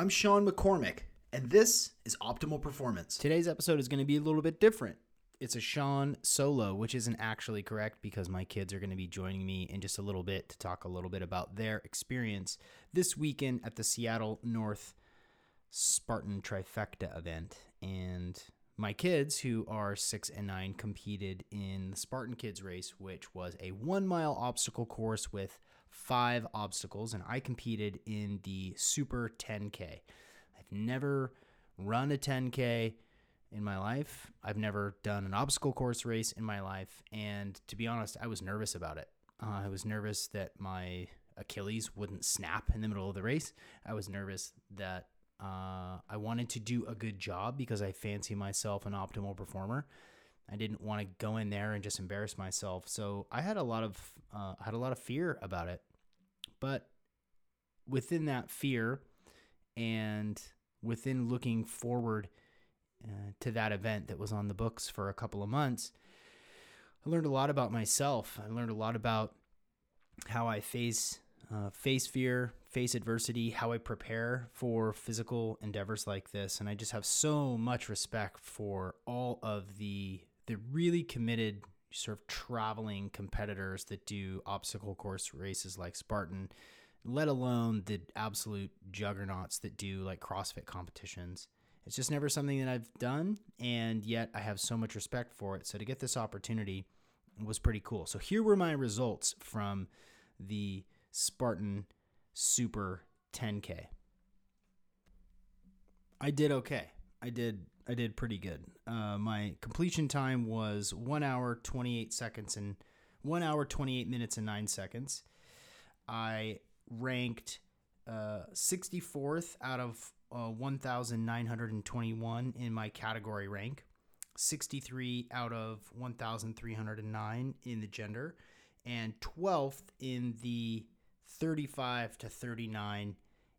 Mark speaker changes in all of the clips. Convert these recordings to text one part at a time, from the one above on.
Speaker 1: I'm Sean McCormick, and this is Optimal Performance. Today's episode is going to be a little bit different. It's a Sean solo, which isn't actually correct because my kids are going to be joining me in just a little bit to talk a little bit about their experience this weekend at the Seattle North Spartan Trifecta event. And my kids, who are six and nine, competed in the Spartan Kids race, which was a one mile obstacle course with five obstacles. And I competed in the Super 10K. I've never run a 10K in my life, I've never done an obstacle course race in my life. And to be honest, I was nervous about it. Uh, I was nervous that my Achilles wouldn't snap in the middle of the race. I was nervous that uh, I wanted to do a good job because I fancy myself an optimal performer. I didn't want to go in there and just embarrass myself. So I had a lot of uh, had a lot of fear about it. But within that fear and within looking forward uh, to that event that was on the books for a couple of months, I learned a lot about myself. I learned a lot about how I face uh, face fear, face adversity, how I prepare for physical endeavors like this, and I just have so much respect for all of the the really committed sort of traveling competitors that do obstacle course races like Spartan, let alone the absolute juggernauts that do like CrossFit competitions. It's just never something that I've done, and yet I have so much respect for it. So to get this opportunity was pretty cool. So here were my results from the Spartan Super 10K. I did okay. I did I did pretty good. Uh, my completion time was one hour twenty eight seconds and one hour twenty eight minutes and nine seconds. I ranked uh, 64th out of uh, 1,921 in my category rank, 63 out of 1,309 in the gender, and 12th in the 35 to 39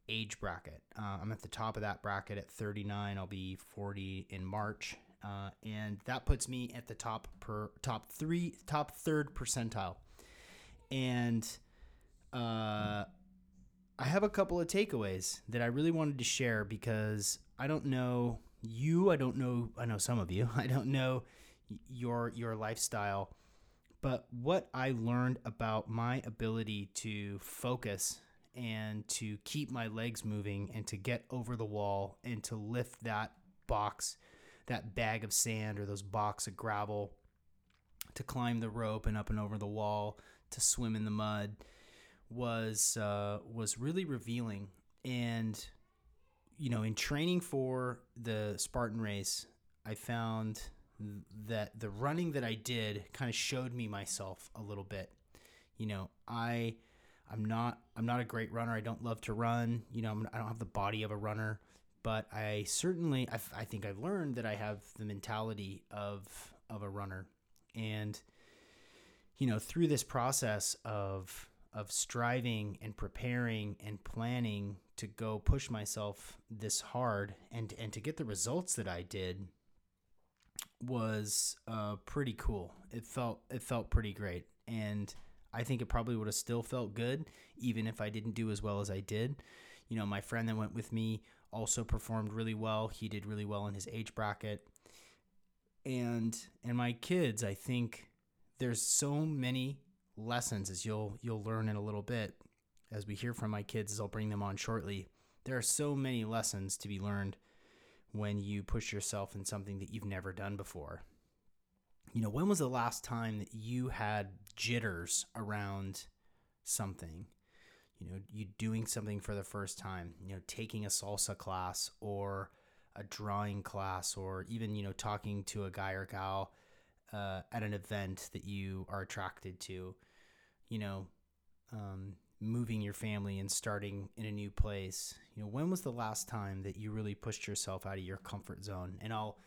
Speaker 1: age bracket. Uh, I'm at the top of that bracket at 39. I'll be 40 in March, uh, and that puts me at the top per top three, top third percentile. And uh, I have a couple of takeaways that I really wanted to share because I don't know you. I don't know. I know some of you. I don't know your your lifestyle but what I learned about my ability to focus and to keep my legs moving and to get over the wall and to lift that box, that bag of sand or those box of gravel, to climb the rope and up and over the wall, to swim in the mud, was uh, was really revealing. And you know, in training for the Spartan race, I found that the running that I did kind of showed me myself a little bit. You know, I I'm not I'm not a great runner. I don't love to run. You know, I'm, I do not have the body of a runner, but I certainly i I think I've learned that I have the mentality of of a runner. And you know, through this process of of striving and preparing and planning to go push myself this hard and and to get the results that I did was uh, pretty cool. It felt it felt pretty great, and I think it probably would have still felt good even if I didn't do as well as I did. You know, my friend that went with me also performed really well. He did really well in his age bracket, and and my kids. I think there's so many lessons as you'll you'll learn in a little bit as we hear from my kids as I'll bring them on shortly. There are so many lessons to be learned when you push yourself in something that you've never done before. You know, when was the last time that you had jitters around something? You know, you doing something for the first time, you know, taking a salsa class or a drawing class or even, you know, talking to a guy or gal uh, at an event that you are attracted to, you know, um, moving your family and starting in a new place you know when was the last time that you really pushed yourself out of your comfort zone and all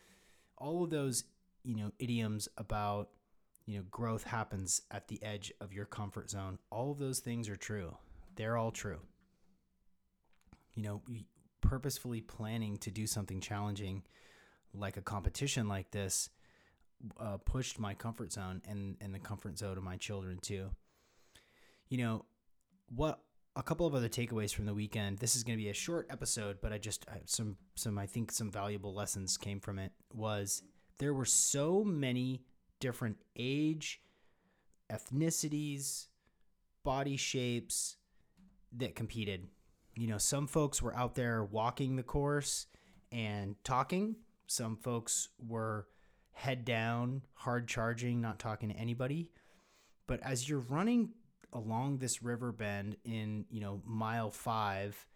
Speaker 1: all of those you know idioms about you know growth happens at the edge of your comfort zone all of those things are true they're all true you know purposefully planning to do something challenging like a competition like this uh, pushed my comfort zone and and the comfort zone of my children too you know what a couple of other takeaways from the weekend. This is going to be a short episode, but I just I, some some I think some valuable lessons came from it. Was there were so many different age, ethnicities, body shapes that competed. You know, some folks were out there walking the course and talking. Some folks were head down, hard charging, not talking to anybody. But as you're running along this river bend in, you know, mile five,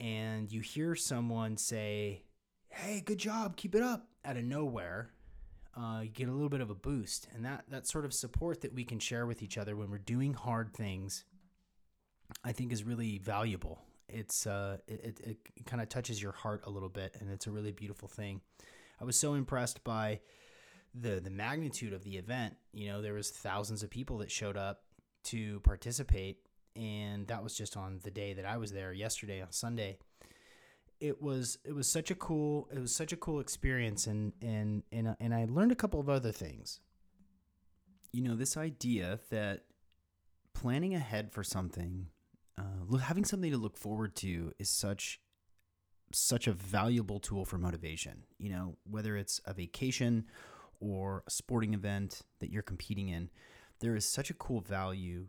Speaker 1: and you hear someone say, Hey, good job, keep it up out of nowhere, uh, you get a little bit of a boost. And that, that sort of support that we can share with each other when we're doing hard things, I think is really valuable. It's uh, it, it, it kind of touches your heart a little bit, and it's a really beautiful thing. I was so impressed by the the magnitude of the event. You know, there was thousands of people that showed up to participate, and that was just on the day that I was there yesterday on Sunday. It was it was such a cool it was such a cool experience, and and and and I learned a couple of other things. You know, this idea that planning ahead for something, uh, having something to look forward to, is such such a valuable tool for motivation. You know, whether it's a vacation or a sporting event that you're competing in, there is such a cool value.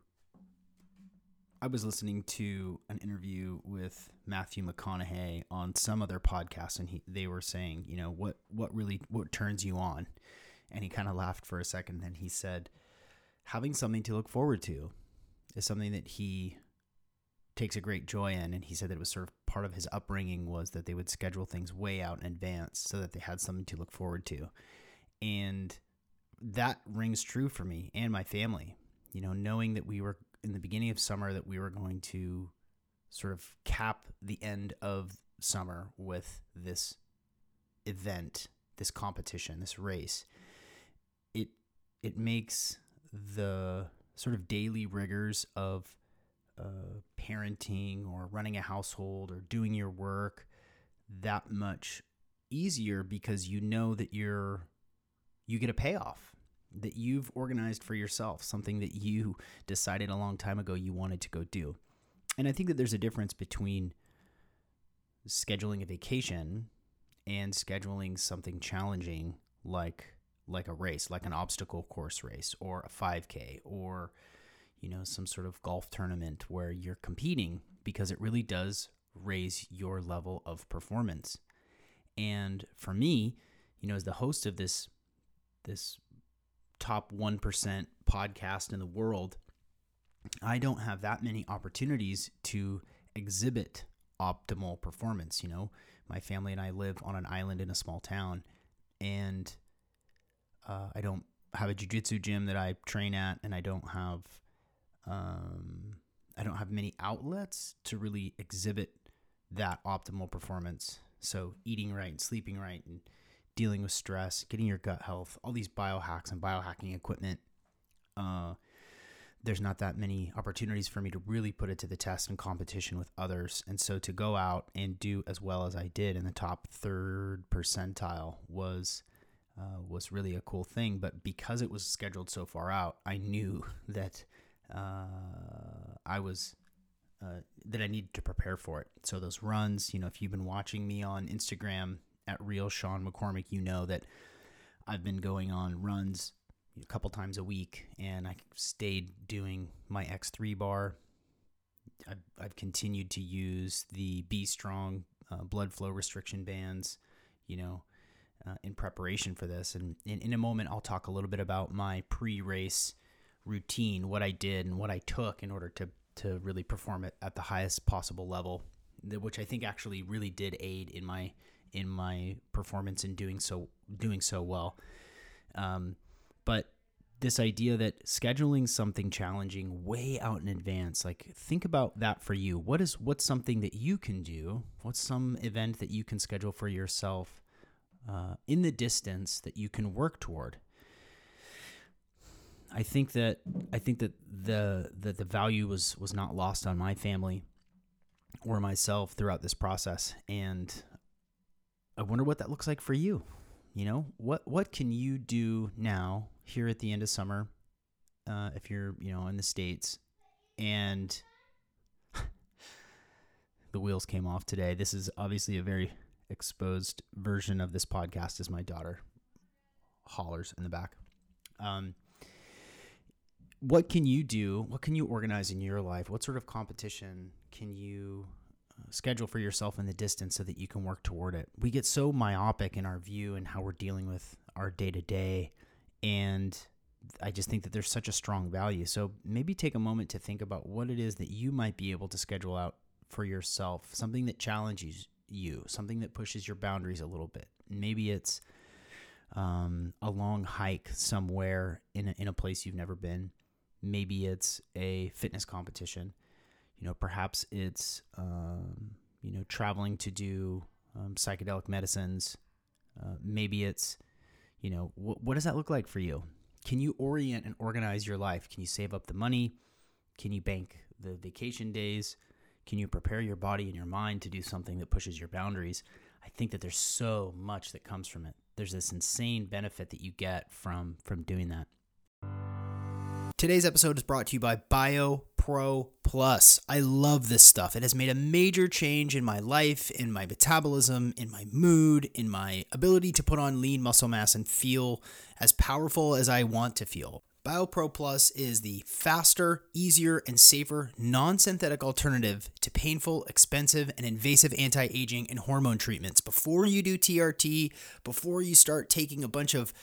Speaker 1: I was listening to an interview with Matthew McConaughey on some other podcast, and he they were saying, you know, what what really what turns you on, and he kind of laughed for a second, and then he said, having something to look forward to is something that he takes a great joy in, and he said that it was sort of part of his upbringing was that they would schedule things way out in advance so that they had something to look forward to, and that rings true for me and my family. You know, knowing that we were in the beginning of summer that we were going to sort of cap the end of summer with this event, this competition, this race. It it makes the sort of daily rigors of uh, parenting or running a household or doing your work that much easier because you know that you're you get a payoff that you've organized for yourself, something that you decided a long time ago you wanted to go do. And I think that there's a difference between scheduling a vacation and scheduling something challenging like like a race, like an obstacle course race or a 5K or you know some sort of golf tournament where you're competing because it really does raise your level of performance. And for me, you know, as the host of this this top 1% podcast in the world, I don't have that many opportunities to exhibit optimal performance. You know, my family and I live on an island in a small town, and uh, I don't have a jujitsu gym that I train at, and I don't have, um, I don't have many outlets to really exhibit that optimal performance. So eating right and sleeping right and dealing with stress, getting your gut health, all these biohacks and biohacking equipment. Uh, there's not that many opportunities for me to really put it to the test in competition with others. And so to go out and do as well as I did in the top third percentile was uh, was really a cool thing. But because it was scheduled so far out, I knew that uh, I was uh, that I needed to prepare for it. So those runs, you know, if you've been watching me on Instagram at Real Sean McCormick, you know that I've been going on runs a couple times a week, and I stayed doing my X3 bar. I've, I've continued to use the B Strong uh, blood flow restriction bands, you know, uh, in preparation for this. And in, in a moment, I'll talk a little bit about my pre race routine, what I did and what I took in order to, to really perform it at the highest possible level, which I think actually really did aid in my in my performance in doing so doing so well. Um, but this idea that scheduling something challenging way out in advance, like think about that for you. What is what's something that you can do? What's some event that you can schedule for yourself uh, in the distance that you can work toward? I think that I think that the that the value was was not lost on my family or myself throughout this process, and I wonder what that looks like for you. You know, what what can you do now here at the end of summer, uh, if you're you know in the states, and the wheels came off today. This is obviously a very exposed version of this podcast as my daughter hollers in the back. Um, what can you do? What can you organize in your life? What sort of competition can you schedule for yourself in the distance so that you can work toward it? We get so myopic in our view and how we're dealing with our day to day. And I just think that there's such a strong value. So maybe take a moment to think about what it is that you might be able to schedule out for yourself, something that challenges you, something that pushes your boundaries a little bit. Maybe it's um, a long hike somewhere in a, in a place you've never been. Maybe it's a fitness competition. You know, perhaps it's um, you know traveling to do um, psychedelic medicines. Uh, maybe it's you know wh- what does that look like for you? Can you orient and organize your life? Can you save up the money? Can you bank the vacation days? Can you prepare your body and your mind to do something that pushes your boundaries? I think that there's so much that comes from it. There's this insane benefit that you get from from doing that. Today's episode is brought to you by BioPro Plus. I love this stuff. It has made a major change in my life, in my metabolism, in my mood, in my ability to put on lean muscle mass and feel as powerful as I want to feel. BioPro Plus is the faster, easier, and safer non synthetic alternative to painful, expensive, and invasive anti aging and hormone treatments. Before you do TRT, before you start taking a bunch of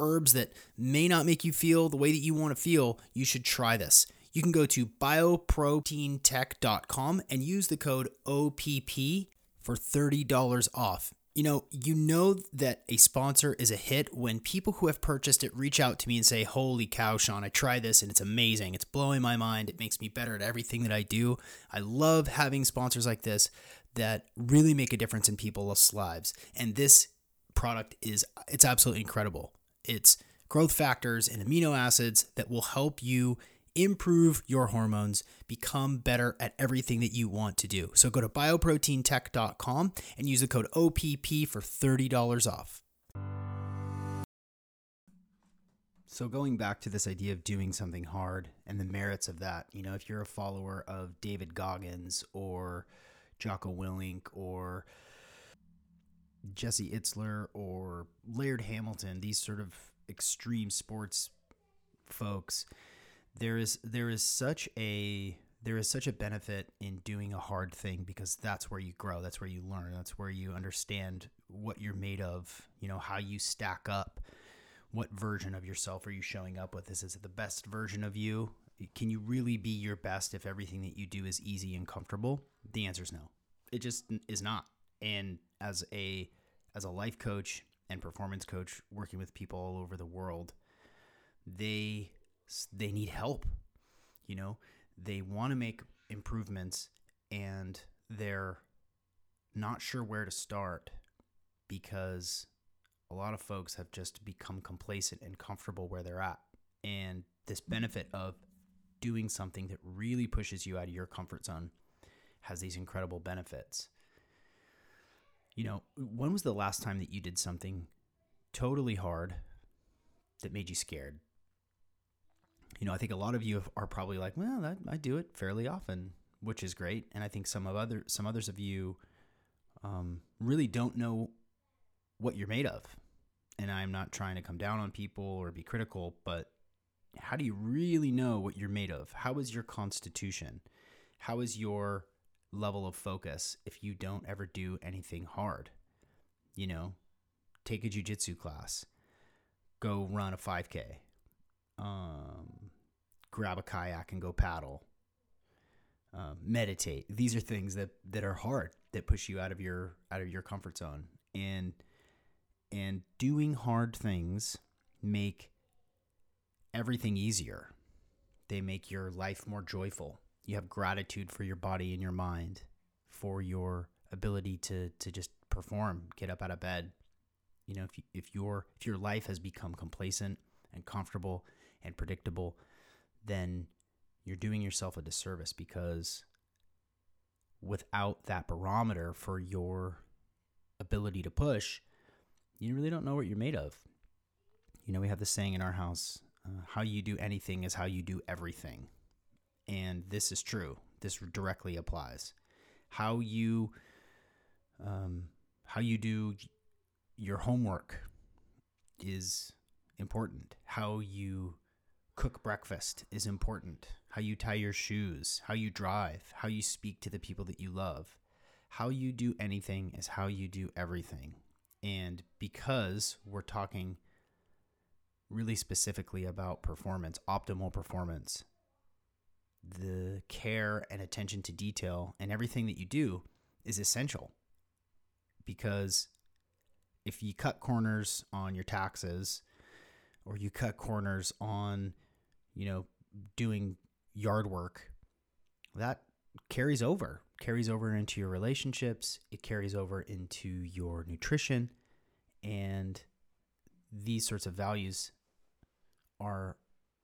Speaker 1: herbs that may not make you feel the way that you want to feel, you should try this. You can go to bioproteintech.com and use the code OPP for $30 off. You know, you know that a sponsor is a hit when people who have purchased it reach out to me and say, Holy cow, Sean, I tried this and it's amazing. It's blowing my mind. It makes me better at everything that I do. I love having sponsors like this that really make a difference in people's lives. And this product is it's absolutely incredible. It's growth factors and amino acids that will help you improve your hormones, become better at everything that you want to do. So go to bioproteintech.com and use the code OPP for $30 off. So going back to this idea of doing something hard and the merits of that, you know, if you're a follower of David Goggins or Jocko Willink or Jesse Itzler or Laird Hamilton, these sort of extreme sports folks, there is there is such a there is such a benefit in doing a hard thing because that's where you grow, that's where you learn, that's where you understand what you're made of, you know, how you stack up. What version of yourself are you showing up with? Is it the best version of you? Can you really be your best if everything that you do is easy and comfortable? The answer is no. It just is not. And as a as a life coach and performance coach working with people all over the world, they they need help. You know, they want to make improvements and they're not sure where to start because a lot of folks have just become complacent and comfortable where they're at. And this benefit of doing something that really pushes you out of your comfort zone has these incredible benefits. You know, when was the last time that you did something totally hard that made you scared? You know, I think a lot of you are probably like, "Well, that, I do it fairly often," which is great, and I think some of other some others of you um, really don't know what you're made of. And I'm not trying to come down on people or be critical, but how do you really know what you're made of? How is your constitution? How is your level of focus if you don't ever do anything hard. You know, take a jujitsu class, go run a 5K, um, grab a kayak and go paddle, uh, meditate. These are things that that are hard that push you out of your out of your comfort zone, and and doing hard things make everything easier. They make your life more joyful you have gratitude for your body and your mind, for your ability to to just perform, get up out of bed. You know, if you, if your if your life has become complacent and comfortable and predictable, then you're doing yourself a disservice because without that barometer for your ability to push, you really don't know what you're made of. You know, we have the saying in our house uh, how you do anything is how you do everything. And this is true. This directly applies. how you um, how you do your homework is important. How you cook breakfast is important. How you tie your shoes, how you drive, how you speak to the people that you love. How you do anything is how you do everything. And because we're talking really specifically about performance, optimal performance, the care and attention to detail and everything that you do is essential because if you cut corners on your taxes or you cut corners on you know doing yard work that carries over carries over into your relationships it carries over into your nutrition and these sorts of values are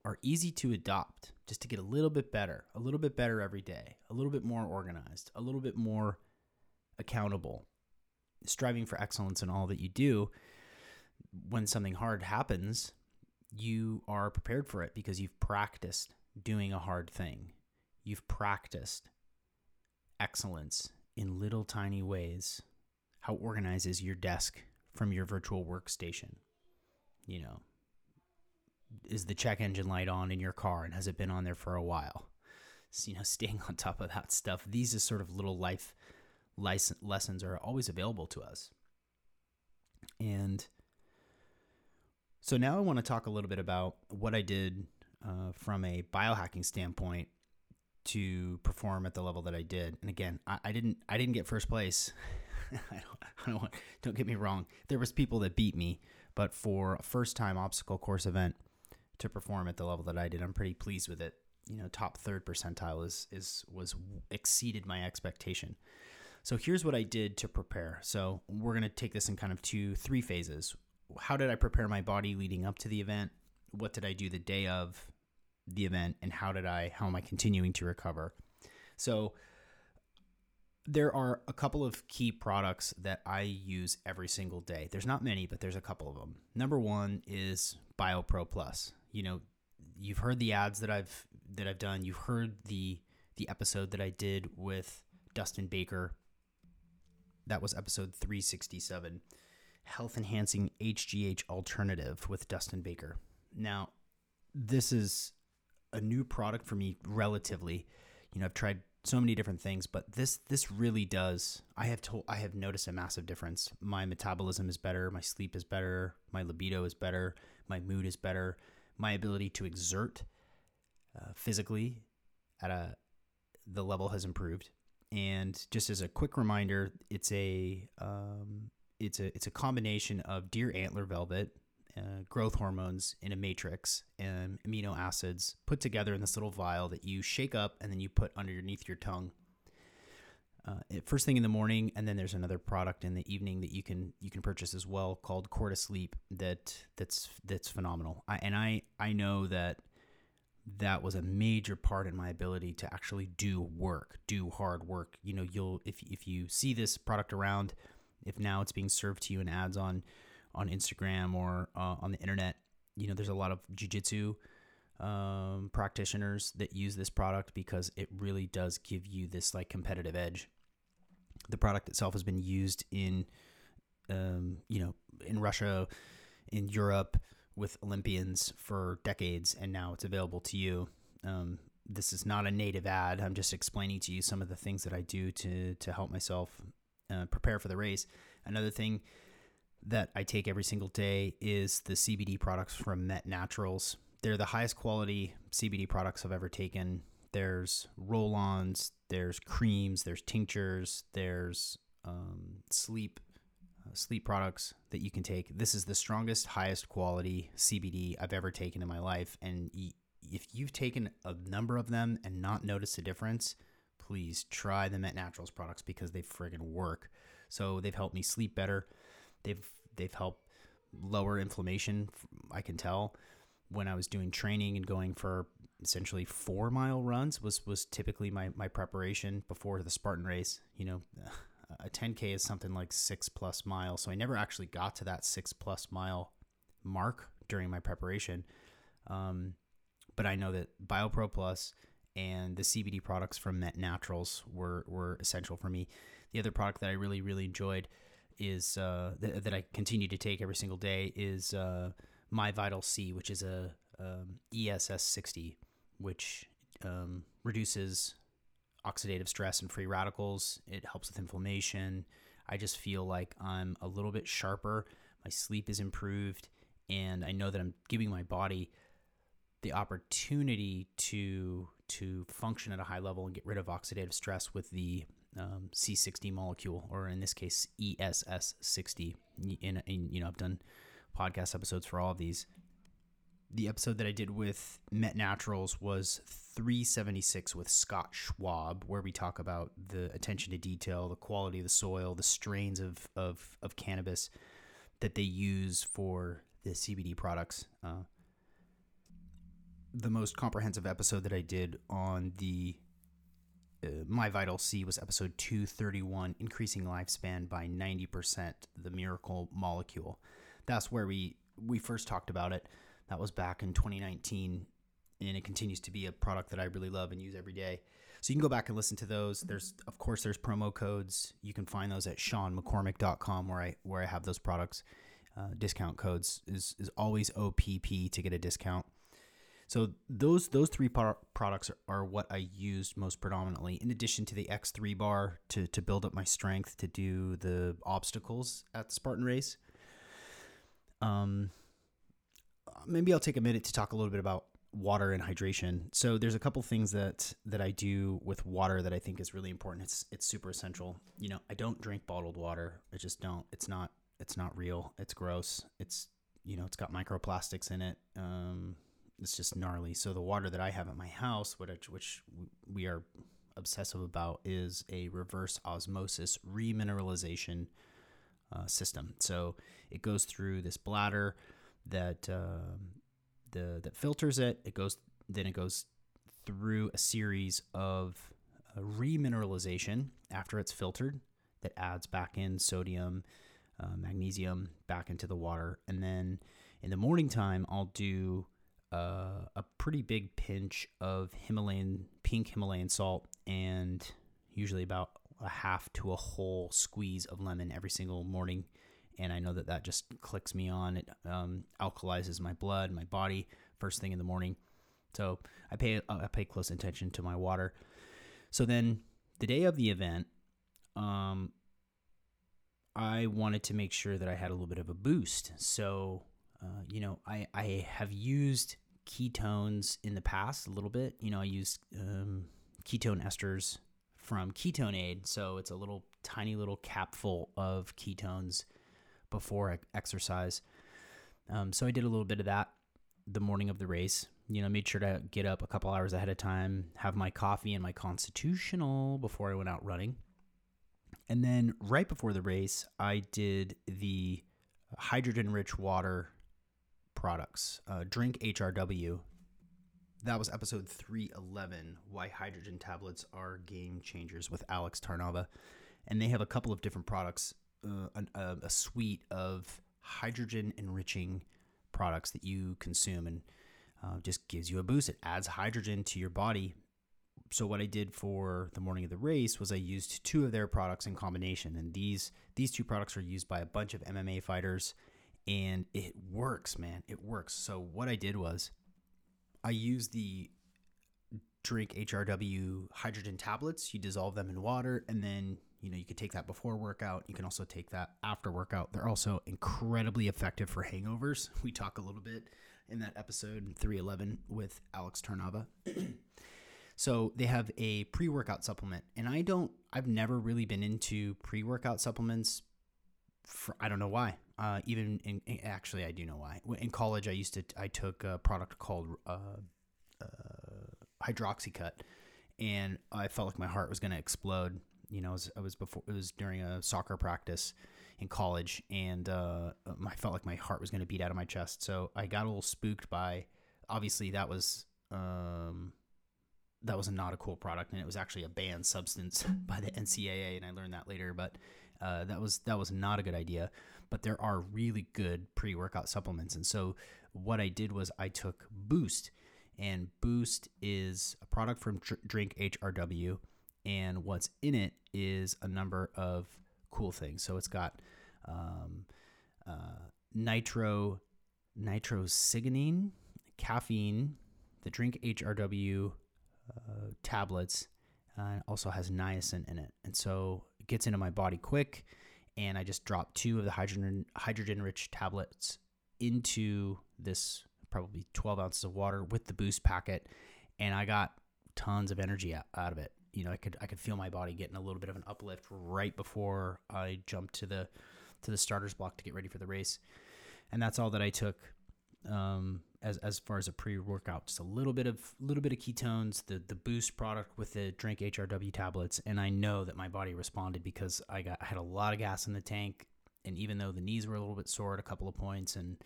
Speaker 1: are easy to adopt just to get a little bit better a little bit better every day a little bit more organized a little bit more accountable striving for excellence in all that you do, when something hard happens, you are prepared for it because you've practiced doing a hard thing. You've practiced excellence in little tiny ways. How organized is your desk from your virtual workstation? You know, is the check engine light on in your car and has it been on there for a while? So, you know, staying on top of that stuff. These are sort of little life lessons are always available to us. And so now I want to talk a little bit about what I did uh, from a biohacking standpoint to perform at the level that I did. And again, I, I didn't I didn't get first place. I don't, I don't, want, don't get me wrong. There was people that beat me, but for a first time obstacle course event to perform at the level that I did, I'm pretty pleased with it. You know, top third percentile is is was exceeded my expectation. So here's what I did to prepare. So we're going to take this in kind of two, three phases. How did I prepare my body leading up to the event? What did I do the day of the event? And how did I, how am I continuing to recover? So there are a couple of key products that I use every single day. There's not many, but there's a couple of them. Number one is BioPro Plus. You know, you've heard the ads that I've that I've done. You've heard the the episode that I did with Dustin Baker that was episode 367 Health Enhancing HGH Alternative with Dustin Baker. Now, this is a new product for me relatively. You know, I've tried so many different things, but this this really does. I have told I have noticed a massive difference. My metabolism is better, my sleep is better, my libido is better, my mood is better, my ability to exert uh, physically at a the level has improved. And just as a quick reminder, it's a um, it's a it's a combination of deer antler velvet, uh, growth hormones in a matrix, and amino acids put together in this little vial that you shake up and then you put underneath your tongue. Uh, first thing in the morning, and then there's another product in the evening that you can you can purchase as well called Core Sleep that that's that's phenomenal. I, and I I know that that was a major part in my ability to actually do work, do hard work. You know, you'll if if you see this product around, if now it's being served to you in ads on on Instagram or uh, on the internet, you know, there's a lot of jujitsu um, practitioners that use this product because it really does give you this like competitive edge. The product itself has been used in, um, you know, in Russia, in Europe, with Olympians for decades, and now it's available to you. Um, this is not a native ad. I'm just explaining to you some of the things that I do to to help myself uh, prepare for the race. Another thing that I take every single day is the CBD products from Met Naturals. They're the highest quality CBD products I've ever taken. There's roll-ons, there's creams, there's tinctures, there's um, sleep sleep products that you can take. This is the strongest, highest quality CBD I've ever taken in my life. And if you've taken a number of them and not noticed a difference, please try the Met Naturals products because they friggin' work. So they've helped me sleep better. They've they've helped lower inflammation. I can tell when I was doing training and going for essentially four mile runs was was typically my my preparation before the Spartan race. You know, a 10K is something like six plus miles. So I never actually got to that six plus mile mark during my preparation. Um, but I know that BioPro Plus and the CBD products from Met Naturals were were essential for me. The other product that I really really enjoyed is uh, th- that I continue to take every single day is uh, My Vital C, which is a um, ESS 60, which um, reduces oxidative stress and free radicals. It helps with inflammation. I just feel like I'm a little bit sharper. My sleep is improved, and I know that I'm giving my body the opportunity to to function at a high level and get rid of oxidative stress with the um, C60 molecule, or in this case, ESS60. In, in, you know, I've done podcast episodes for all of these. The episode that I did with Met Naturals was 376 with Scott Schwab, where we talk about the attention to detail, the quality of the soil, the strains of, of, of cannabis that they use for the CBD products. Uh, the most comprehensive episode that I did on the uh, My Vital C was episode 231, increasing lifespan by 90%, the miracle molecule. That's where we we first talked about it. That was back in 2019 and it continues to be a product that I really love and use every day. So you can go back and listen to those. There's of course there's promo codes. You can find those at seanmccormick.com where I where I have those products. Uh, discount codes is is always OPP to get a discount. So those those three par- products are, are, what I used most predominantly. In addition to the X3 bar to to build up my strength to do the obstacles at the Spartan race. Um, maybe I'll take a minute to talk a little bit about water and hydration. So there's a couple things that that I do with water that I think is really important. It's it's super essential. You know, I don't drink bottled water. I just don't. It's not it's not real. It's gross. It's you know, it's got microplastics in it. Um, it's just gnarly. So the water that I have at my house, which which we are obsessive about, is a reverse osmosis remineralization uh, system. So it goes through this bladder that uh, the that filters it. It goes then it goes through a series of uh, remineralization after it's filtered that adds back in sodium, uh, magnesium back into the water, and then in the morning time I'll do uh, a pretty big pinch of Himalayan pink Himalayan salt and usually about a half to a whole squeeze of lemon every single morning. And I know that that just clicks me on. It um, alkalizes my blood, my body first thing in the morning. So I pay I pay close attention to my water. So then the day of the event, um, I wanted to make sure that I had a little bit of a boost. So uh, you know, I, I have used ketones in the past a little bit. You know, I used um, ketone esters from Ketone Aid. So it's a little tiny little capful of ketones before exercise. Um, so I did a little bit of that the morning of the race. You know, made sure to get up a couple hours ahead of time, have my coffee and my constitutional before I went out running. And then right before the race, I did the hydrogen rich water products. Uh, Drink HRW. That was episode 311 Why Hydrogen Tablets Are Game Changers with Alex Tarnava. And they have a couple of different products, uh, a, a suite of hydrogen enriching products that you consume and uh, just gives you a boost. It adds hydrogen to your body. So what I did for the morning of the race was I used two of their products in combination, and these these two products are used by a bunch of MMA fighters and it works, man. It works. So what I did was I used the drink HRW hydrogen tablets. You dissolve them in water and then you know you could take that before workout. You can also take that after workout. They're also incredibly effective for hangovers. We talk a little bit in that episode 311 with Alex Tarnava. so they have a pre-workout supplement and I don't I've never really been into pre-workout supplements for, I don't know why. Uh, even in, in, actually, I do know why. In college, I used to I took a product called uh, uh, hydroxycut, and I felt like my heart was going to explode. You know, it was, it was, before it was during a soccer practice in college, and uh, I felt like my heart was going to beat out of my chest. So I got a little spooked by. Obviously, that was um, that was not a cool product, and it was actually a banned substance by the NCAA, and I learned that later. But uh, that was that was not a good idea. But there are really good pre workout supplements, and so what I did was I took Boost, And Boost is a product from Drink HRW. And what's in it is a number of cool things. So it's got um, uh, nitro, nitrosigine, caffeine, the Drink HRW uh, tablets, uh, also has niacin in it. And so it gets into my body quick. And I just dropped two of the hydrogen hydrogen rich tablets into this probably 12 ounces of water with the boost packet. And I got tons of energy out, out of it. You know, I could I could feel my body getting a little bit of an uplift right before I jumped to the to the starters block to get ready for the race. And that's all that I took um, as as far as a pre workout. Just a little bit of little bit of ketones, the the boost product with the drink HRW tablets, and I know that my body responded because I got I had a lot of gas in the tank, and even though the knees were a little bit sore at a couple of points, and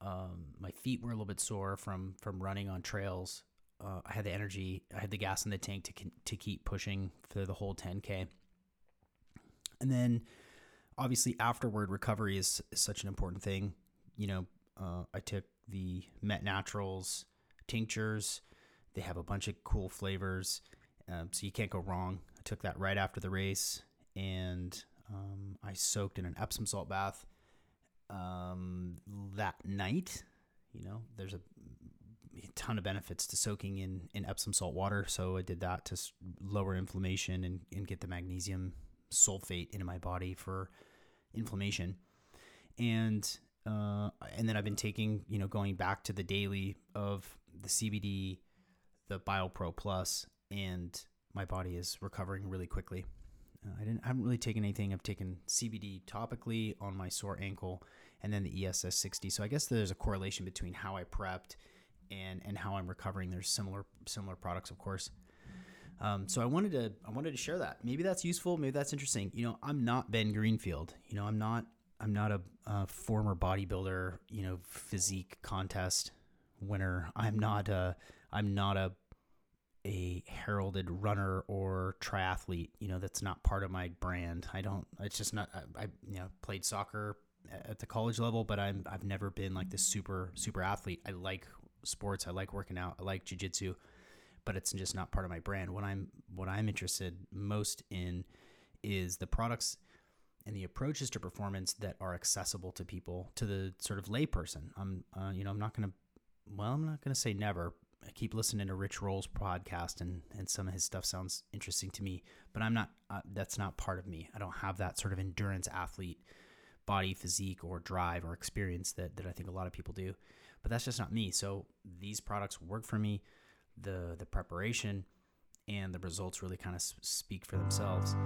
Speaker 1: um, my feet were a little bit sore from from running on trails. Uh, I had the energy, I had the gas in the tank to to keep pushing for the whole 10k. And then, obviously, afterward recovery is, is such an important thing. You know, uh, I took the Met Naturals tinctures. They have a bunch of cool flavors, um, so you can't go wrong. I took that right after the race, and um, I soaked in an Epsom salt bath um, that night. You know, there's a, a ton of benefits to soaking in, in Epsom salt water, so I did that to lower inflammation and, and get the magnesium sulfate into my body for inflammation. And uh, and then I've been taking, you know, going back to the daily of the CBD, the BioPro Plus, and my body is recovering really quickly. Uh, I didn't, I haven't really taken anything. I've taken CBD topically on my sore ankle, and then the ESS 60. So I guess there's a correlation between how I prepped and and how I'm recovering. There's similar similar products, of course. Um, so I wanted to I wanted to share that. Maybe that's useful. Maybe that's interesting. You know, I'm not Ben Greenfield. You know, I'm not I'm not a, a, former bodybuilder, you know, physique contest winner. I'm mm-hmm. not a I'm not a a heralded runner or triathlete. You know, that's not part of my brand. I don't. It's just not. I, I you know played soccer at the college level, but I'm I've never been like this mm-hmm. super super athlete. I like sports. I like working out. I like jujitsu, but it's just not part of my brand. What I'm what I'm interested most in is the products and the approaches to performance that are accessible to people, to the sort of layperson. I'm, uh, you know, I'm not going to, well, I'm not going to say never. I keep listening to Rich Roll's podcast, and and some of his stuff sounds interesting to me, but I'm not. Uh, that's not part of me. I don't have that sort of endurance athlete body physique or drive or experience that that I think a lot of people do. But that's just not me. So these products work for me. The the preparation and the results really kind of speak for themselves.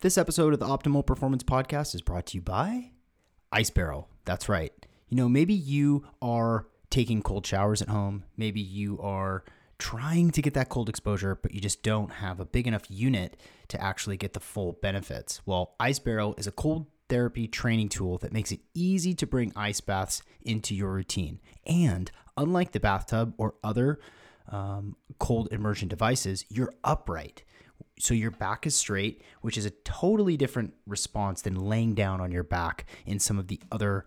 Speaker 1: This episode of the Optimal Performance Podcast is brought to you by Ice Barrel. That's right. You know, maybe you are taking cold showers at home. Maybe you are trying to get that cold exposure, but you just don't have a big enough unit to actually get the full benefits. Well, Ice Barrel is a cold therapy training tool that makes it easy to bring ice baths into your routine. And unlike the bathtub or other um, cold immersion devices, you're upright. So your back is straight, which is a totally different response than laying down on your back in some of the other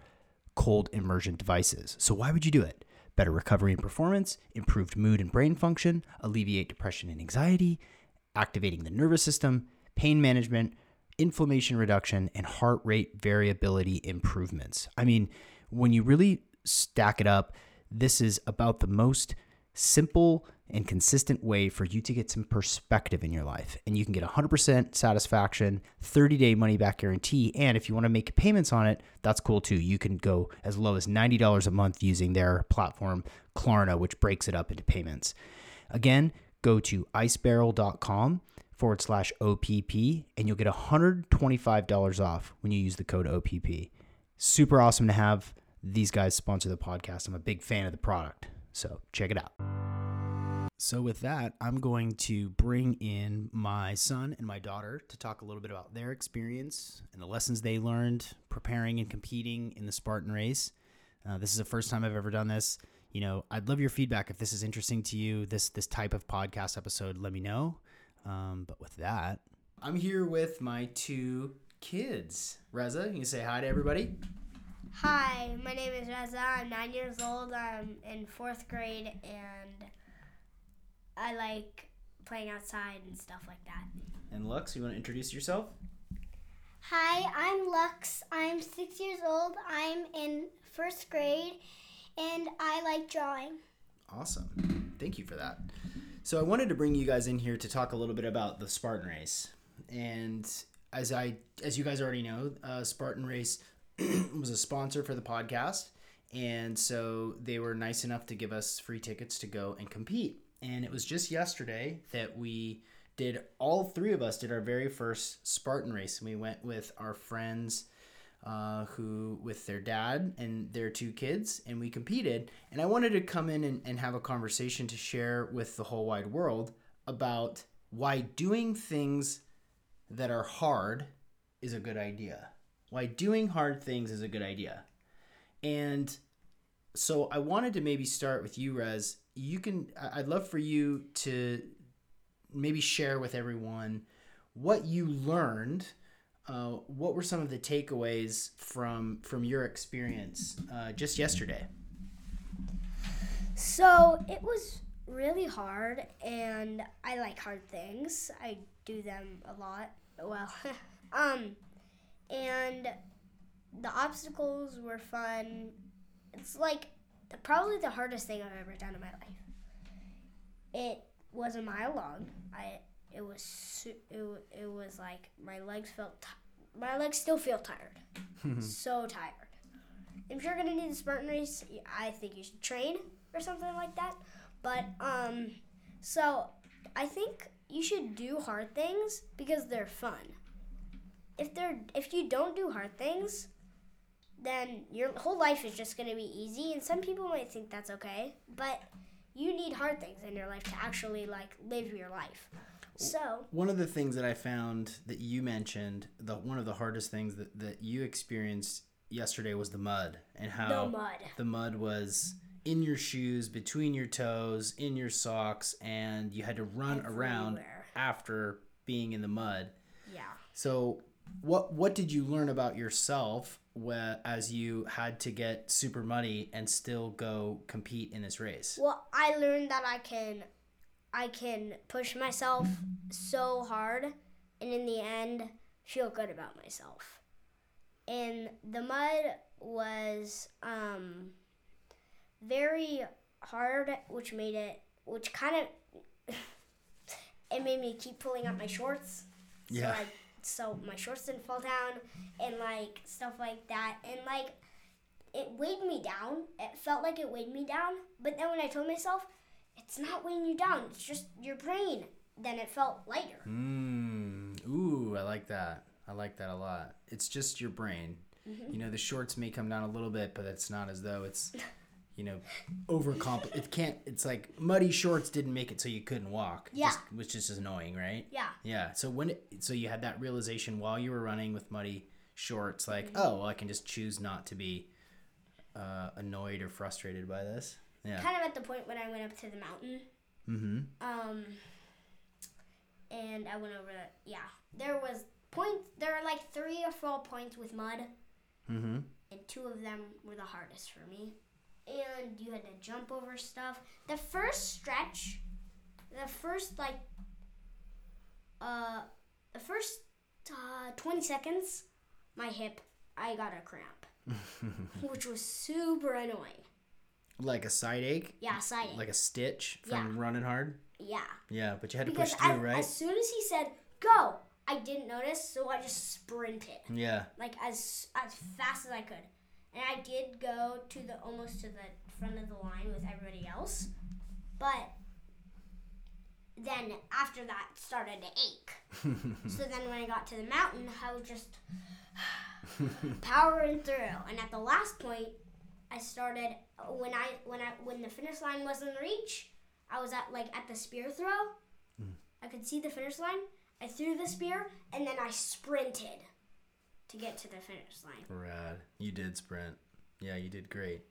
Speaker 1: cold immersion devices. So why would you do it? Better recovery and performance, improved mood and brain function, alleviate depression and anxiety, activating the nervous system, pain management, inflammation reduction, and heart rate variability improvements. I mean, when you really stack it up, this is about the most simple and consistent way for you to get some perspective in your life. And you can get 100% satisfaction, 30 day money back guarantee. And if you want to make payments on it, that's cool too. You can go as low as $90 a month using their platform, Klarna, which breaks it up into payments. Again, go to icebarrel.com forward slash OPP and you'll get $125 off when you use the code OPP. Super awesome to have these guys sponsor the podcast. I'm a big fan of the product. So check it out. So, with that, I'm going to bring in my son and my daughter to talk a little bit about their experience and the lessons they learned preparing and competing in the Spartan race. Uh, this is the first time I've ever done this. You know, I'd love your feedback if this is interesting to you. This this type of podcast episode, let me know. Um, but with that, I'm here with my two kids. Reza, you can say hi to everybody.
Speaker 2: Hi, my name is Reza. I'm nine years old. I'm in fourth grade, and I like playing outside and stuff like that.
Speaker 1: And Lux, you want to introduce yourself?
Speaker 3: Hi, I'm Lux. I'm six years old. I'm in first grade, and I like drawing.
Speaker 1: Awesome. Thank you for that. So I wanted to bring you guys in here to talk a little bit about the Spartan race. And as I as you guys already know, uh, Spartan race was a sponsor for the podcast, and so they were nice enough to give us free tickets to go and compete. And it was just yesterday that we did all three of us did our very first Spartan race. And we went with our friends uh, who with their dad and their two kids, and we competed. And I wanted to come in and, and have a conversation to share with the whole wide world about why doing things that are hard is a good idea. Why doing hard things is a good idea. And so I wanted to maybe start with you, Rez. You can, I'd love for you to maybe share with everyone what you learned uh, what were some of the takeaways from from your experience uh, just yesterday?
Speaker 2: So it was really hard, and I like hard things. I do them a lot. Well, um, and the obstacles were fun. It's like probably the hardest thing I've ever done in my life. It was a mile long. I it was it, it was like my legs felt t- my legs still feel tired so tired if you're gonna do the spartan race i think you should train or something like that but um so i think you should do hard things because they're fun if they're if you don't do hard things then your whole life is just gonna be easy and some people might think that's okay but you need hard things in your life to actually like live your life so
Speaker 1: one of the things that I found that you mentioned, the one of the hardest things that, that you experienced yesterday was the mud and how
Speaker 2: the mud.
Speaker 1: the mud was in your shoes, between your toes, in your socks, and you had to run
Speaker 2: Everywhere.
Speaker 1: around after being in the mud.
Speaker 2: Yeah.
Speaker 1: So what what did you learn about yourself wh- as you had to get super muddy and still go compete in this race?
Speaker 2: Well, I learned that I can I can push myself so hard and in the end feel good about myself. And the mud was um, very hard, which made it, which kind of, it made me keep pulling up my shorts.
Speaker 1: Yeah.
Speaker 2: So, I, so my shorts didn't fall down and like stuff like that. And like, it weighed me down. It felt like it weighed me down. But then when I told myself, it's not weighing you down. It's just your brain. Then it felt lighter.
Speaker 1: Mm. Ooh, I like that. I like that a lot. It's just your brain.
Speaker 2: Mm-hmm.
Speaker 1: You know, the shorts may come down a little bit, but it's not as though it's, you know, overcompl. It can't. It's like muddy shorts didn't make it so you couldn't walk.
Speaker 2: Yeah.
Speaker 1: Just, which is just annoying, right?
Speaker 2: Yeah.
Speaker 1: Yeah. So when it, so you had that realization while you were running with muddy shorts, like,
Speaker 2: Mm-hmm.
Speaker 1: oh, well, I can just choose not to be uh, annoyed or frustrated by this. Yeah.
Speaker 2: Kind of at the point when I went up to the mountain.
Speaker 1: Mm-hmm.
Speaker 2: Um, and I went over. Yeah, there was points. There are like three or four points with mud,
Speaker 1: Mm-hmm.
Speaker 2: and two of them were the hardest for me. And you had to jump over stuff. The first stretch, the first like, uh, the first uh, twenty seconds, my hip, I got a cramp, which was super annoying.
Speaker 1: Like a side ache,
Speaker 2: Yeah, side ache.
Speaker 1: like a stitch from
Speaker 2: Yeah.
Speaker 1: running hard.
Speaker 2: yeah.
Speaker 1: Yeah, but you had to
Speaker 2: Because
Speaker 1: push through,
Speaker 2: as,
Speaker 1: right?
Speaker 2: as soon as he said go, I didn't notice, so I just sprinted
Speaker 1: yeah.
Speaker 2: like as as fast as I could, and I did go to the almost to the front of the line with everybody else, but then after that started to ache. so then when I got to the mountain, I was just powering through, and at the last point, I started when I when I when the finish line was in reach. I was at like at the spear throw. Hmm. I could see the finish line. I threw the spear and then I sprinted to get to the finish line.
Speaker 1: Rad. You did sprint. Yeah, you did great.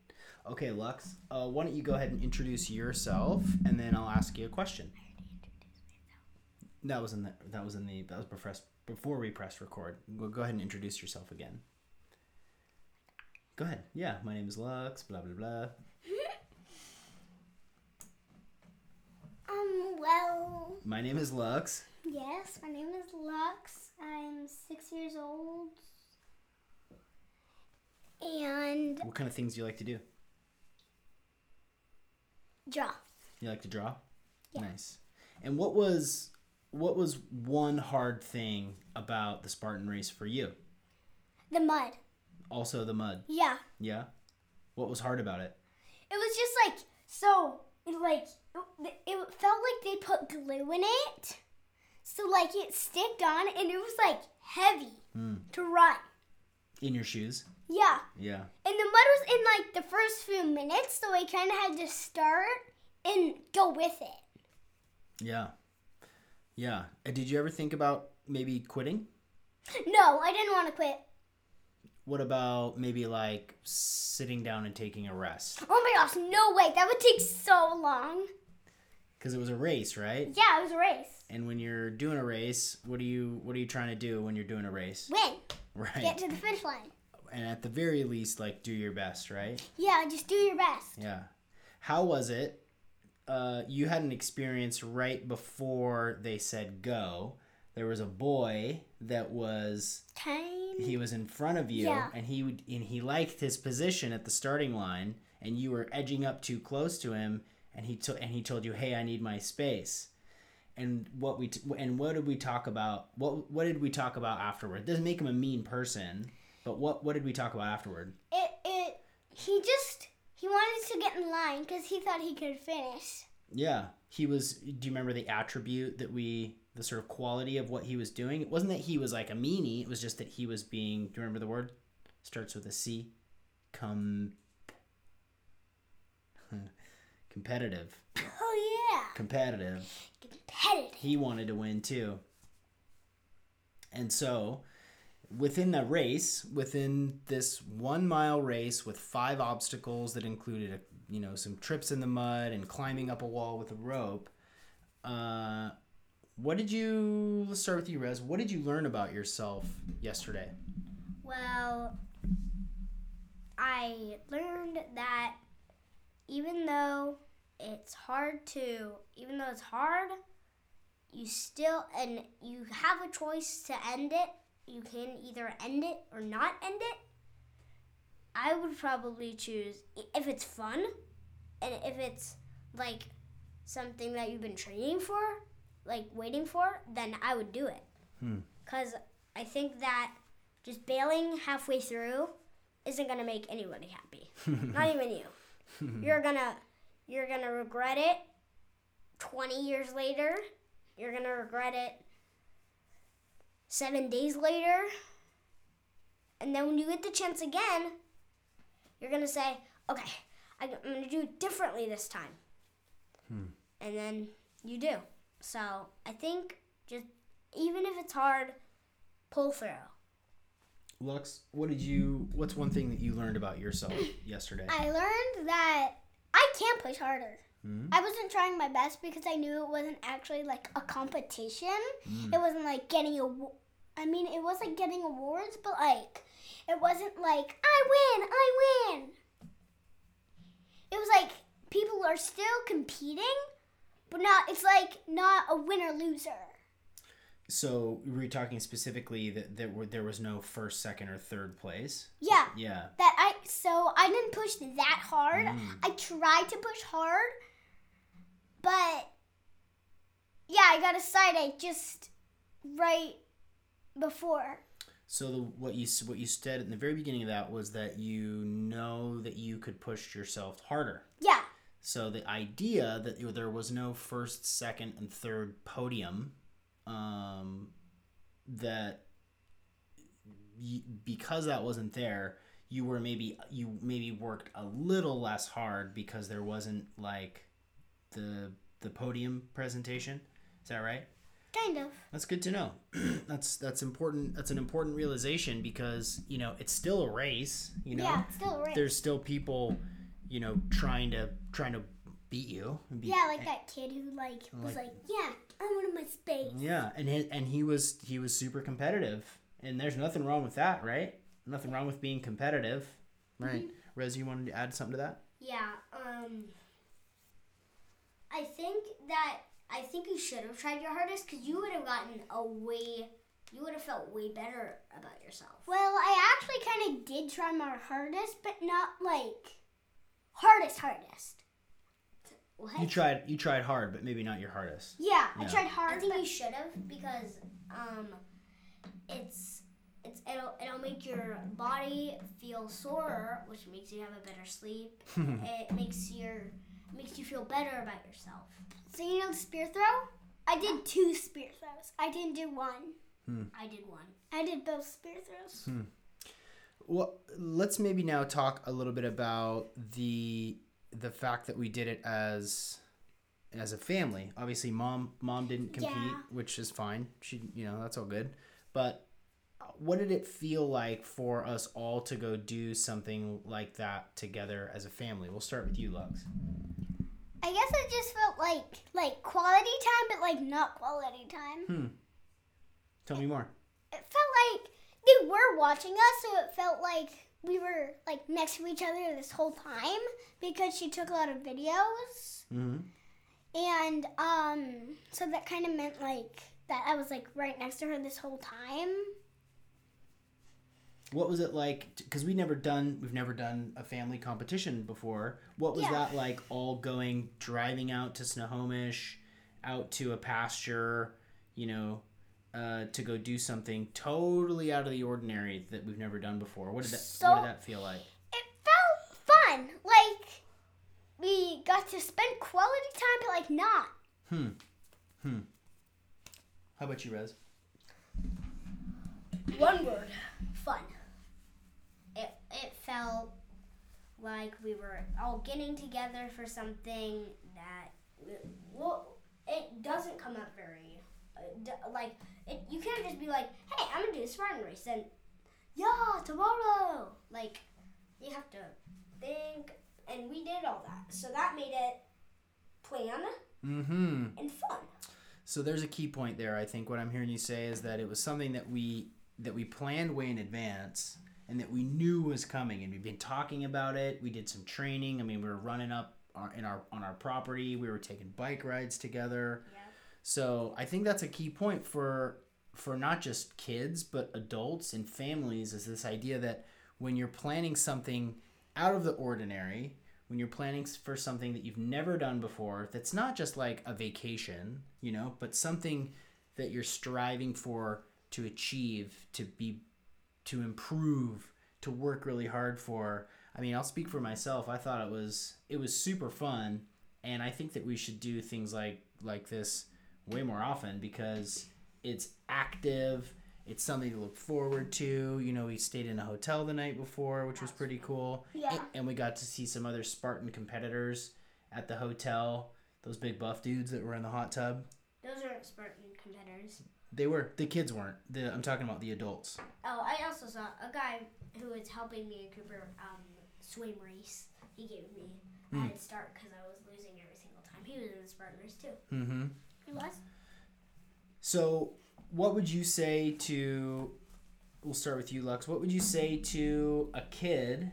Speaker 1: Okay, Lux, uh, why don't you go ahead and introduce yourself, and then I'll ask you a question. I already introduced myself. That was in the that was in the that was before before we press record. Go go ahead and introduce yourself again. Go ahead. Yeah, my name is Lux. Blah blah blah.
Speaker 3: Um, well,
Speaker 1: My name is Lux.
Speaker 3: yes, my name is Lux. I'm six years old. And
Speaker 1: What kind of things do you like to do?
Speaker 3: draw.
Speaker 1: You like to draw?
Speaker 3: Yeah.
Speaker 1: Nice. And what was what was one hard thing about the Spartan race for you?
Speaker 3: The mud.
Speaker 1: Also the mud.
Speaker 3: Yeah.
Speaker 1: Yeah. What was hard about it?
Speaker 3: It was just like, so, like, it, it felt like they put glue in it. So, like, it sticked on and it was, like, heavy
Speaker 1: Hmm.
Speaker 3: to run.
Speaker 1: In your shoes?
Speaker 3: Yeah.
Speaker 1: Yeah.
Speaker 3: And the mud was in, like, the first few minutes, so I kind of had to start and go with it.
Speaker 1: Yeah. Yeah. And did you ever think about maybe quitting?
Speaker 3: No, I didn't want to quit.
Speaker 1: What about maybe like sitting down and taking a rest?
Speaker 3: Oh my gosh, no way. That would take so long.
Speaker 1: Because it was a race, right?
Speaker 3: Yeah, it was a race.
Speaker 1: And when you're doing a race, what are you what are you trying to do when you're doing a race?
Speaker 3: Win.
Speaker 1: Right.
Speaker 3: Get to the finish line.
Speaker 1: And at the very least, like do your best, right?
Speaker 3: Yeah, just do your best.
Speaker 1: Yeah. How was it? Uh, you had an experience right before they said go. There was a boy that was
Speaker 3: Tiny.
Speaker 1: he was in front of you,
Speaker 3: Yeah.
Speaker 1: and he would and he liked his position at the starting line, and you were edging up too close to him, and he told and he told you, "Hey, I need my space." And what we t- and what did we talk about? What what did we talk about afterward? doesn't make him a mean person, but what what did we talk about afterward?
Speaker 3: It, it, he just, he wanted to get in line because he thought he could finish.
Speaker 1: Yeah, he was. Do you remember the attribute that we, the sort of quality of what he was doing? It wasn't that he was like a meanie. It was just that he was being. Do you remember the word? Starts with a C. Com. competitive.
Speaker 3: Oh, yeah.
Speaker 1: Competitive.
Speaker 3: Competitive.
Speaker 1: He wanted to win too. And so, within the race, within this one mile race with five obstacles that included, a, you know, some trips in the mud and climbing up a wall with a rope, uh, what did you? Let's start with you, Rez. What did you learn about yourself yesterday?
Speaker 2: Well, I learned that even though it's hard to, even though it's hard, you still, and you have a choice to end it. You can either end it or not end it. I would probably choose if it's fun and if it's like something that you've been training for, like waiting for, then I would do it.
Speaker 1: Hmm.
Speaker 2: Because I think that just bailing halfway through isn't gonna make anybody happy. Not even you. You're gonna you're gonna regret it 20 years later. You're gonna regret it seven days later. And then when you get the chance again, you're gonna say, okay, I'm gonna do it differently this time. Hmm. And then you do. So I think just even if it's hard, pull through.
Speaker 1: Lux, what did you? What's one thing that you learned about yourself yesterday?
Speaker 3: I learned that I can push harder.
Speaker 1: Hmm?
Speaker 3: I wasn't trying my best because I knew it wasn't actually like a competition.
Speaker 1: Hmm.
Speaker 3: It wasn't like getting a. I mean, it was like getting awards, but like it wasn't like I win, I win. It was like people are still competing, but not. It's like not a winner loser.
Speaker 1: So were you talking specifically that there were there was no first, second, or third place?
Speaker 3: Yeah.
Speaker 1: Yeah.
Speaker 3: That I so I didn't push that hard.
Speaker 1: Mm.
Speaker 3: I tried to push hard, but yeah, I got a side eye just right before.
Speaker 1: So the, what you what you said in the very beginning of that was that you know that you could push yourself harder.
Speaker 3: Yeah,
Speaker 1: So the idea that there was no first, second, and third podium, um, that y- because that wasn't there, you were maybe you maybe worked a little less hard because there wasn't like the the podium presentation. Is that right?
Speaker 3: kind of.
Speaker 1: That's good to know. that's that's important. That's an important realization because you know it's still a race. You know,
Speaker 3: Yeah, still right.
Speaker 1: there's still people, you know, trying to trying to beat you. and be-
Speaker 3: yeah, like that kid who like was
Speaker 1: Like-
Speaker 3: like, yeah, I wanted my space.
Speaker 1: Yeah, and he, and he was he was super competitive, and there's nothing wrong with that, right? Nothing wrong with being competitive, right? Rez, you wanted to add something to that?
Speaker 2: Yeah, um I think that I think you should have tried your hardest because you would have gotten a way. You would have felt way better about yourself.
Speaker 3: Well, I actually kind of did try my hardest, but not like hardest hardest.
Speaker 2: What?
Speaker 1: You tried you tried hard, but maybe not your hardest.
Speaker 3: Yeah, I tried hard.
Speaker 2: I think
Speaker 3: but
Speaker 2: you should have because um, it's it's it'll it'll make your body feel sore, which makes you have a better sleep. it makes your makes you feel better about yourself.
Speaker 3: so you know the spear throw. I did two spear throws. I didn't do one. Hmm.
Speaker 2: I did one.
Speaker 3: I did both spear throws. Hmm.
Speaker 1: Well, let's maybe now talk a little bit about the the fact that we did it as as a family. Obviously, mom mom didn't compete,
Speaker 3: Yeah.
Speaker 1: which is fine. She, you know, that's all good. But what did it feel like for us all to go do something like that together as a family? We'll start with you, Lux.
Speaker 3: I guess it just felt like like quality time, but like not quality time. Hmm.
Speaker 1: Tell me more.
Speaker 3: It felt like they were watching us, so it felt like we were like next to each other this whole time because she took a lot of videos,
Speaker 1: Mm-hmm.
Speaker 3: and um, so that kind of meant like that I was like right next to her this whole time.
Speaker 1: What was it like? Because we never done, we've never done a family competition before. What was
Speaker 3: Yeah.
Speaker 1: that like? All going, driving out to Snohomish, out to a pasture, you know, uh, to go do something totally out of the ordinary that we've never done before. What did that?
Speaker 3: so, what
Speaker 1: did that feel like?
Speaker 3: It felt fun, like we got to spend quality time, but like not.
Speaker 1: Hmm. Hmm. How about you, Rez?
Speaker 2: One word, fun. Felt like we were all getting together for something that well, it doesn't come up very uh, like it. You can't just be like, "Hey, I'm gonna do a Spartan race," and yeah, tomorrow. Like you have to think, and we did all that, so that made it plan
Speaker 1: Mm-hmm.
Speaker 2: and fun.
Speaker 1: So there's a key point there. I think what I'm hearing you say is that it was something that we that we planned way in advance and that we knew was coming and we've been talking about it. We did some training. I mean, we were running up our, in our on our property. We were taking bike rides together.
Speaker 2: Yeah.
Speaker 1: So I think that's a key point for for not just kids but adults and families is this idea that when you're planning something out of the ordinary, when you're planning for something that you've never done before, that's not just like a vacation, you know, but something that you're striving for to achieve, to be to improve, to work really hard for. I mean, I'll speak for myself. I thought it was it was super fun, and I think that we should do things like like this way more often because it's active. It's something to look forward to. You know, we stayed in a hotel the night before, which was pretty cool.
Speaker 3: Yeah.
Speaker 1: And, and we got to see some other Spartan competitors at the hotel. Those big buff dudes that were in the hot tub.
Speaker 2: Those aren't Spartan competitors.
Speaker 1: They were. The kids weren't. The, I'm talking about the adults.
Speaker 2: Oh, I also saw a guy who was helping me and Cooper um, swim race. He gave me a
Speaker 1: Hmm.
Speaker 2: head start because I was losing every single time. He was in the race too.
Speaker 1: Mm-hmm.
Speaker 3: It was.
Speaker 1: So, what would you say to? We'll start with you, Lux. What would you say to a kid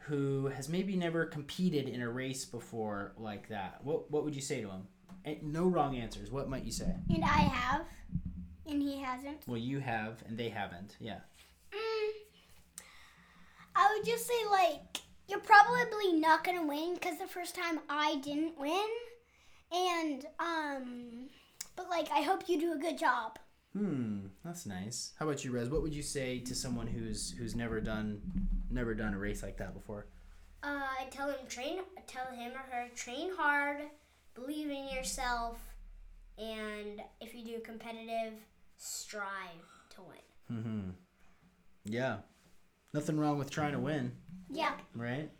Speaker 1: who has maybe never competed in a race before like that? What What would you say to him? And no wrong answers. What might you say?
Speaker 3: And I have, and he hasn't.
Speaker 1: Well, you have, and they haven't. Yeah.
Speaker 3: Mm, I would just say like you're probably not gonna win because the first time I didn't win, and um, but like I hope you do a good job.
Speaker 1: Hmm, that's nice. How about you, Rez? What would you say to someone who's who's never done never done a race like that before?
Speaker 2: Uh, I tell him train. Tell him or her train hard, believe in yourself, and if you do competitive, strive to win.
Speaker 1: Mm-hmm. Yeah. Nothing wrong with trying to win,
Speaker 3: Yeah.
Speaker 1: right?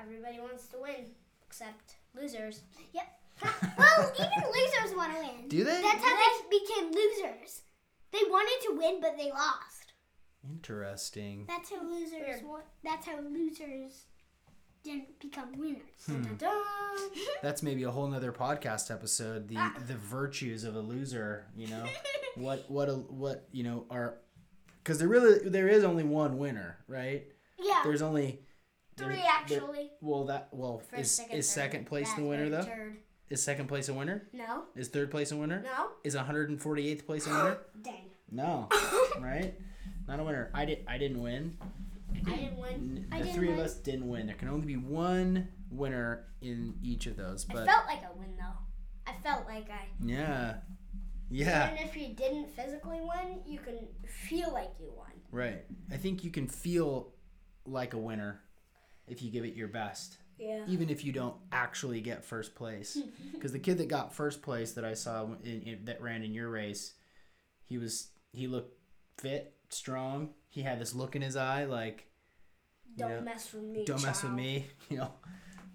Speaker 2: Everybody wants to win, except losers. Yep.
Speaker 3: well, even losers want to win.
Speaker 1: Do they?
Speaker 3: That's how they became losers. They wanted to win, but they lost.
Speaker 1: Interesting.
Speaker 3: That's how losers.
Speaker 2: Weird.
Speaker 3: Wa- that's how losers didn't become winners.
Speaker 1: Hmm. That's maybe a whole nother podcast episode. The the virtues of a loser. You know, what what a what you know are because there really there is only one winner, right?
Speaker 3: Yeah.
Speaker 1: There's only
Speaker 2: Three
Speaker 1: there-
Speaker 2: actually.
Speaker 1: well, that well
Speaker 2: First,
Speaker 1: is
Speaker 2: second,
Speaker 1: is second place the winner though?
Speaker 2: third.
Speaker 1: Is second place a winner?
Speaker 2: No.
Speaker 1: Is third place a winner?
Speaker 2: No.
Speaker 1: Is 148th place a winner?
Speaker 2: Dang.
Speaker 1: No. right? Not a winner. I did. I didn't win.
Speaker 2: I didn't win.
Speaker 3: I
Speaker 1: The
Speaker 3: didn't
Speaker 1: three of us didn't win. There can only be one winner in each of those.
Speaker 2: I
Speaker 1: But
Speaker 2: felt like a win though. I felt like I.
Speaker 1: yeah, yeah,
Speaker 2: Even if you didn't physically win, you can feel like you won.
Speaker 1: right. I think you can feel like a winner if you give it your best.
Speaker 2: Yeah.
Speaker 1: even if you don't actually get first place. Because the kid that got first place that I saw in, in, that ran in your race, he was he looked fit, strong. He had this look in his eye like,
Speaker 2: Don't
Speaker 1: Yeah.
Speaker 2: mess with me.
Speaker 1: "Don't mess with me," you know.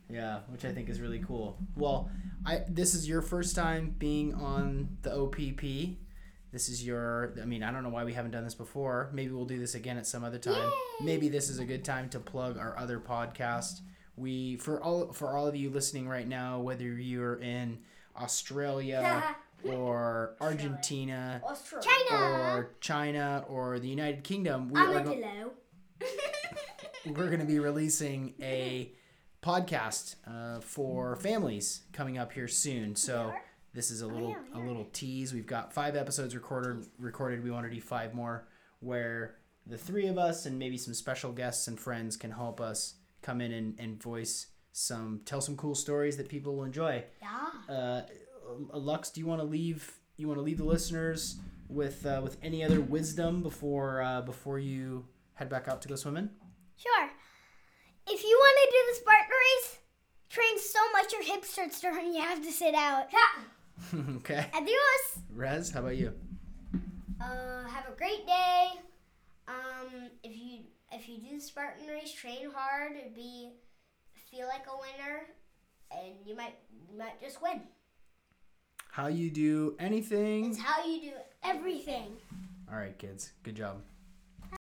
Speaker 1: Yeah, which I think is really cool. Well, I this is your first time being on the OPP. This is your. I mean, I don't know why we haven't done this before. Maybe we'll do this again at some other time. Maybe this is a good time to plug our other podcast. We for all for all of you listening right now, whether you're in Australia or Argentina
Speaker 2: Australia.
Speaker 3: China.
Speaker 1: or China or the United Kingdom, we are go-
Speaker 2: Armadillo.
Speaker 1: we're going to be releasing a podcast uh, for families coming up here soon. So this is a little
Speaker 3: yeah,
Speaker 1: a little tease. We've got five episodes recorded. Recorded. We want to do five more, where the three of us and maybe some special guests and friends can help us come in and, and voice some tell some cool stories that people will enjoy.
Speaker 3: Yeah.
Speaker 1: Uh, Lux, do you want to leave? You want to leave the listeners with uh, with any other wisdom before uh, before you head back out to go swimming?
Speaker 3: Sure. If you want to do the Spartan race, train so much your hips start to hurt you have to sit out.
Speaker 1: okay.
Speaker 3: Adios.
Speaker 1: Rez, how about you?
Speaker 2: Uh, have a great day. Um, if you if you do the Spartan race, train hard. Be feel like a winner, and you might you might just win.
Speaker 1: How you do anything?
Speaker 2: It's how you do.
Speaker 3: Everything.
Speaker 1: All right, kids. Good job.